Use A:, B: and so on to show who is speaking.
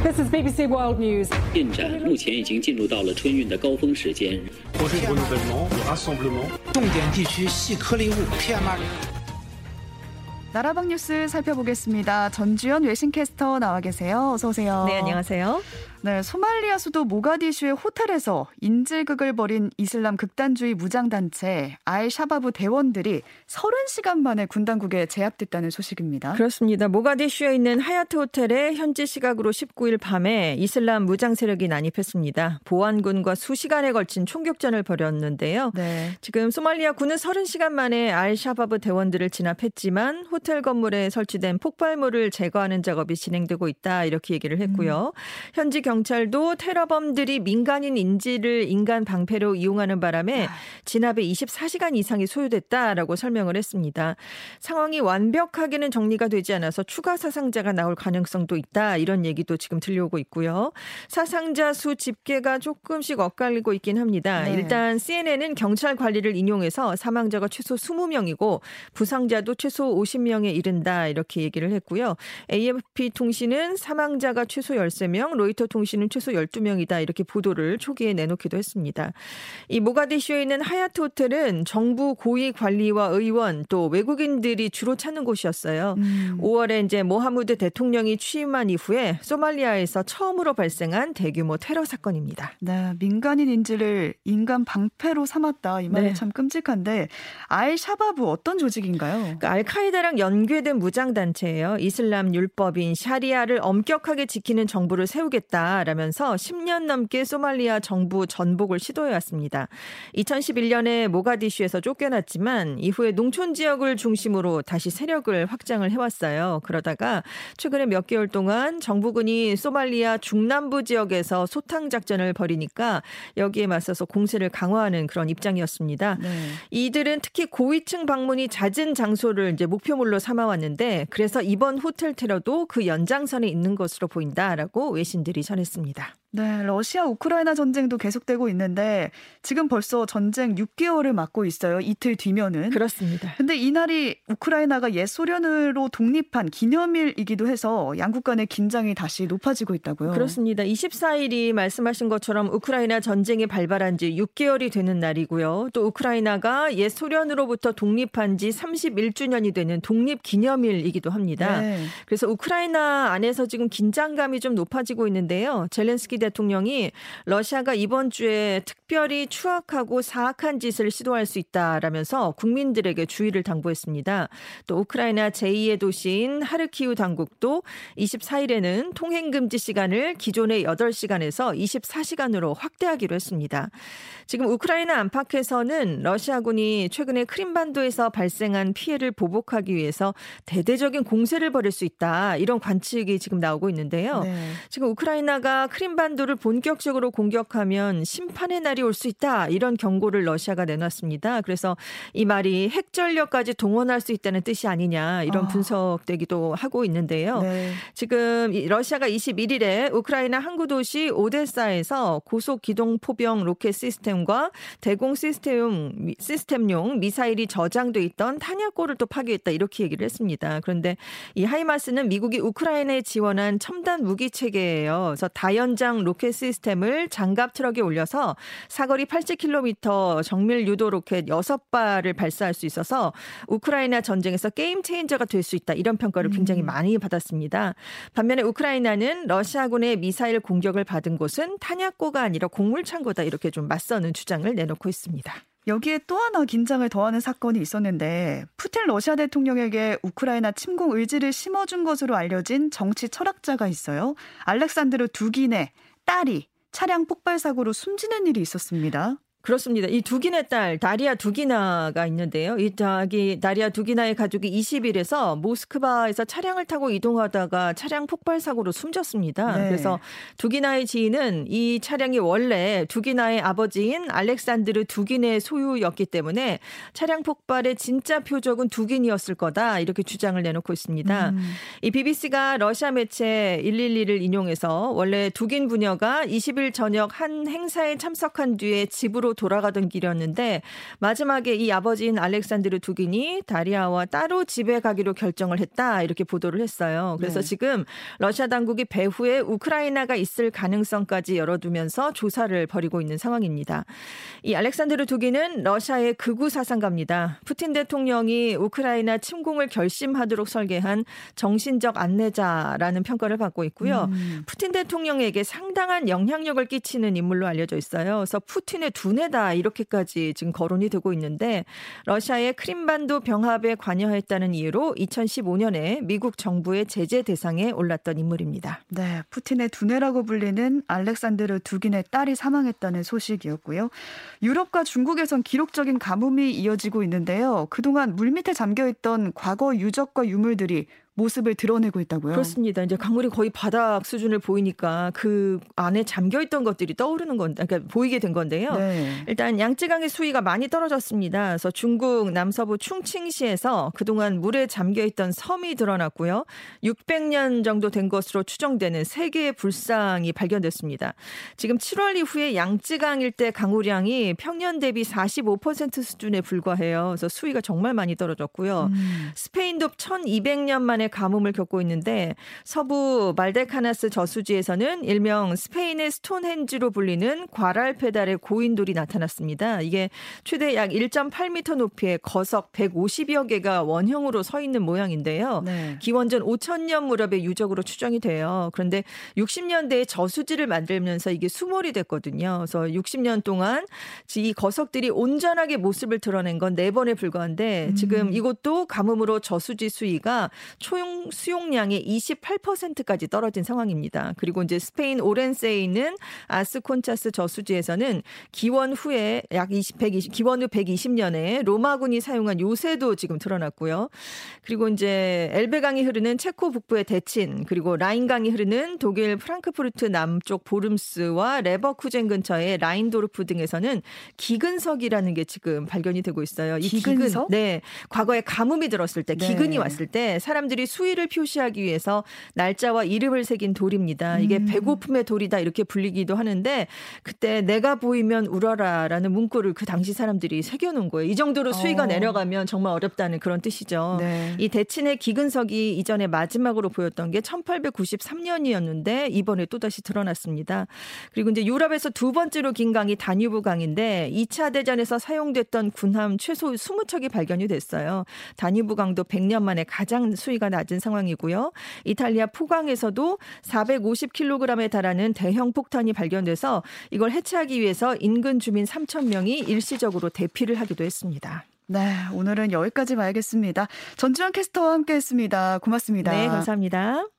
A: This is BBC World News。
B: 运展目前已经进入到了春运的高峰时间。
C: 重点地区细颗粒物 PM 二点
D: 나라방 뉴스 살펴보겠습니다. 전주현 외신캐스터 나와 계세요. 어서 오세요.
E: 네, 안녕하세요.
D: 네, 소말리아 수도 모가디슈의 호텔에서 인질극을 벌인 이슬람 극단주의 무장단체 알 샤바브 대원들이 30시간 만에 군 당국에 제압됐다는 소식입니다.
E: 그렇습니다. 모가디슈에 있는 하야트 호텔에 현지 시각으로 19일 밤에 이슬람 무장 세력이 난입했습니다. 보안군과 수시간에 걸친 총격전을 벌였는데요.
D: 네.
E: 지금 소말리아 군은 30시간 만에 알 샤바브 대원들을 진압했지만 호텔 건물에 설치된 폭발물을 제거하는 작업이 진행되고 있다 이렇게 얘기를 했고요.
D: 음.
E: 현지 경찰도 테러범들이 민간인 인질을 인간 방패로 이용하는 바람에
D: 아.
E: 진압에 24시간 이상이 소요됐다라고 설명을 했습니다. 상황이 완벽하게는 정리가 되지 않아서 추가 사상자가 나올 가능성도 있다 이런 얘기도 지금 들려오고 있고요. 사상자 수 집계가 조금씩 엇갈리고 있긴 합니다.
D: 네.
E: 일단 CNN은 경찰 관리를 인용해서 사망자가 최소 20명이고 부상자도 최소 50명 에 이른다 이렇게 얘기를 했고요. AFP 통신은 사망자가 최소 13명, 로이터 통신은 최소 12명이다 이렇게 보도를 초기에 내놓기도 했습니다. 이 모가디슈에 있는 하야트 호텔은 정부 고위 관리와 의원 또 외국인들이 주로 찾는 곳이었어요.
D: 음.
E: 5월에 이제 모하무드 대통령이 취임한 이후에 소말리아에서 처음으로 발생한 대규모 테러 사건입니다.
D: 네, 민간인 인질을 인간 방패로 삼았다. 이 말이
E: 네.
D: 참 끔찍한데 알 샤바브 어떤 조직인가요?
E: 그러니까 알카에다랑 연계된 무장 단체예요. 이슬람 율법인 샤리아를 엄격하게 지키는 정부를 세우겠다라면서 10년 넘게 소말리아 정부 전복을 시도해 왔습니다. 2011년에 모가디슈에서 쫓겨났지만 이후에 농촌 지역을 중심으로 다시 세력을 확장을 해왔어요. 그러다가 최근에 몇 개월 동안 정부군이 소말리아 중남부 지역에서 소탕 작전을 벌이니까 여기에 맞서서 공세를 강화하는 그런 입장이었습니다.
D: 네.
E: 이들은 특히 고위층 방문이 잦은 장소를 이제 목표물로 삼아왔는데 그래서 이번 호텔 테러도 그 연장선에 있는 것으로 보인다라고 외신들이 전했습니다.
D: 네, 러시아 우크라이나 전쟁도 계속되고 있는데 지금 벌써 전쟁 6개월을 맞고 있어요. 이틀 뒤면은.
E: 그렇습니다.
D: 근데 이날이 우크라이나가 옛 소련으로 독립한 기념일이기도 해서 양국 간의 긴장이 다시 높아지고 있다고요.
E: 그렇습니다. 24일이 말씀하신 것처럼 우크라이나 전쟁이 발발한 지 6개월이 되는 날이고요. 또 우크라이나가 옛 소련으로부터 독립한 지 31주년이 되는 독립 기념일이기도 합니다.
D: 네.
E: 그래서 우크라이나 안에서 지금 긴장감이 좀 높아지고 있는데요. 젤렌스키 대통령이 러시아가 이번 주에 특별히 추악하고 사악한 짓을 시도할 수 있다라면서 국민들에게 주의를 당부했습니다. 또 우크라이나 제2의 도시인 하르키우 당국도 24일에는 통행 금지 시간을 기존의 8시간에서 24시간으로 확대하기로 했습니다. 지금 우크라이나 안팎에서는 러시아군이 최근에 크림반도에서 발생한 피해를 보복하기 위해서 대대적인 공세를 벌일 수 있다. 이런 관측이 지금 나오고 있는데요.
D: 네.
E: 지금 우크라이나가 크림반 도를 본격적으로 공격하면 심판의 날이 올 수 있다. 이런 경고를 러시아가 내놨습니다. 그래서 이 말이 핵전력까지 동원할 수 있다는 뜻이 아니냐. 이런
D: 아.
E: 분석되기도 하고 있는데요.
D: 네.
E: 지금 이 러시아가 21일에 우크라이나 항구 도시 오데사에서 고속 기동 포병 로켓 시스템과 대공 시스템용 미- 시스템용 미사일이 저장돼 있던 탄약고를 또 파괴했다 이렇게 얘기를 했습니다. 그런데 이 하이마스는 미국이 우크라이나에 지원한 첨단 무기 체계예요. 그래서 다연장 로켓 시스템을 장갑 트럭에 올려서 사거리 80km 정밀 유도 로켓 6발을 발사할 수 있어서 우크라이나 전쟁에서 game changer가 될 수 있다. 이런 평가를 굉장히 많이 받았습니다. 반면에 우크라이나는 러시아군의 미사일 공격을 받은 곳은 탄약고가 아니라 곡물 창고다. 이렇게 좀 맞서는 주장을 내놓고 있습니다.
D: 여기에 또 하나 긴장을 더하는 사건이 있었는데 푸틴 러시아 대통령에게 우크라이나 침공 의지를 심어준 것으로 알려진 정치 철학자가 있어요. 알렉산드르 두긴의 딸이 차량 폭발 사고로 숨지는 일이 있었습니다.
E: 그렇습니다. 이 두기네 딸 다리아 두기나가 있는데요. 이 자기 다리아 두기나의 가족이 20일에서 모스크바에서 차량을 타고 이동하다가 차량 폭발 사고로 숨졌습니다.
D: 네.
E: 그래서 두기나의 지인은 이 차량이 원래 두기나의 아버지인 알렉산드르 두기네의 소유였기 때문에 차량 폭발의 진짜 표적은 두긴이었을 거다 이렇게 주장을 내놓고 있습니다.
D: 음.
E: 이 BBC가 러시아 매체 112를 인용해서 원래 두긴 부녀가 20일 저녁 한 행사에 참석한 뒤에 집으로 돌아가던 길이었는데 마지막에 이 아버지인 알렉산드르 두긴이 다리아와 따로 집에 가기로 결정을 했다 이렇게 보도를 했어요. 그래서
D: 네.
E: 지금 러시아 당국이 배후에 우크라이나가 있을 가능성까지 열어두면서 조사를 벌이고 있는 상황입니다. 이 알렉산드르 두긴은 러시아의 극우 사상가입니다. 푸틴 대통령이 우크라이나 침공을 결심하도록 설계한 정신적 안내자라는 평가를 받고 있고요.
D: 음.
E: 푸틴 대통령에게 상당한 영향력을 끼치는 인물로 알려져 있어요. 그래서 푸틴의 두뇌 다 이렇게까지 지금 거론이 되고 있는데 러시아의 크림반도 병합에 관여했다는 이유로 2015년에 미국 정부의 제재 대상에 올랐던 인물입니다.
D: 네, 푸틴의 두뇌라고 불리는 알렉산드르 두긴의 딸이 사망했다는 소식이었고요. 유럽과 중국에선 기록적인 가뭄이 이어지고 있는데요. 그동안 물밑에 잠겨있던 과거 유적과 유물들이 모습을 드러내고 있다고요.
E: 그렇습니다. 이제 강물이 거의 바닥 수준을 보이니까 그 안에 잠겨 있던 것들이 떠오르는 건데, 그러니까 보이게 된 건데요.
D: 네.
E: 일단 양쯔강의 수위가 많이 떨어졌습니다. 그래서 중국 남서부 충칭시에서 그동안 물에 잠겨 있던 섬이 드러났고요. 600년 정도 된 것으로 추정되는 세 개의 불상이 발견됐습니다. 지금 7월 이후에 양쯔강 일대 강우량이 평년 대비 45% 수준에 불과해요. 그래서 수위가 정말 많이 떨어졌고요.
D: 음.
E: 스페인도 1200년 만에 가뭄을 겪고 있는데 서부 말데카나스 저수지에서는 일명 스페인의 스톤헨지로 불리는 과랄페달의 고인돌이 나타났습니다. 이게 최대 약 1.8m 높이의 거석 150여 개가 원형으로 서 있는 모양인데요.
D: 네.
E: 기원전 5천년 무렵의 유적으로 추정이 돼요. 그런데 60년대에 저수지를 만들면서 이게 수몰이 됐거든요. 그래서 60년 동안 이 거석들이 온전하게 모습을 드러낸 건 네 번에 불과한데 지금 이것도 가뭄으로 저수지 수위가 총 수용량의 28%까지 떨어진 상황입니다. 그리고 이제 스페인 오렌세에 있는 아스콘차스 저수지에서는 기원 후에 약 20, 120, 기원 후 120년에 로마군이 사용한 요새도 지금 드러났고요. 그리고 이제 엘베강이 흐르는 체코 북부의 데친 그리고 라인강이 흐르는 독일 프랑크푸르트 남쪽 보름스와 레버쿠젠 근처의 라인도르프 등에서는 기근석이라는 게 지금 발견이 되고 있어요. 이
D: 기근석?
E: 기근, 네, 과거에 가뭄이 들었을 때
D: 네.
E: 기근이 왔을 때 사람들이 수위를 표시하기 위해서 날짜와 이름을 새긴 돌입니다. 이게
D: 음.
E: 배고픔의 돌이다 이렇게 불리기도 하는데 그때 내가 보이면 울어라라는 문구를 그 당시 사람들이 새겨놓은 거예요. 이 정도로 수위가
D: 어.
E: 내려가면 정말 어렵다는 그런 뜻이죠.
D: 네.
E: 이 대친의 기근석이 이전에 마지막으로 보였던 게 1893년이었는데 이번에 또다시 드러났습니다. 그리고 이제 유럽에서 두 번째로 긴 강이 다뉴브 강인데 2차 대전에서 사용됐던 군함 최소 20척이 발견이 됐어요. 다뉴브 강도 100년 만에 가장 수위가 낮은 상황이고요. 이탈리아 포강에서도 450kg에 달하는 대형 폭탄이 발견돼서 이걸 해체하기 위해서 인근 주민 3천 명이 일시적으로 대피를 하기도 했습니다.
D: 네, 오늘은 여기까지 봐야겠습니다. 전주현 캐스터와 함께했습니다. 고맙습니다.
E: 네, 감사합니다.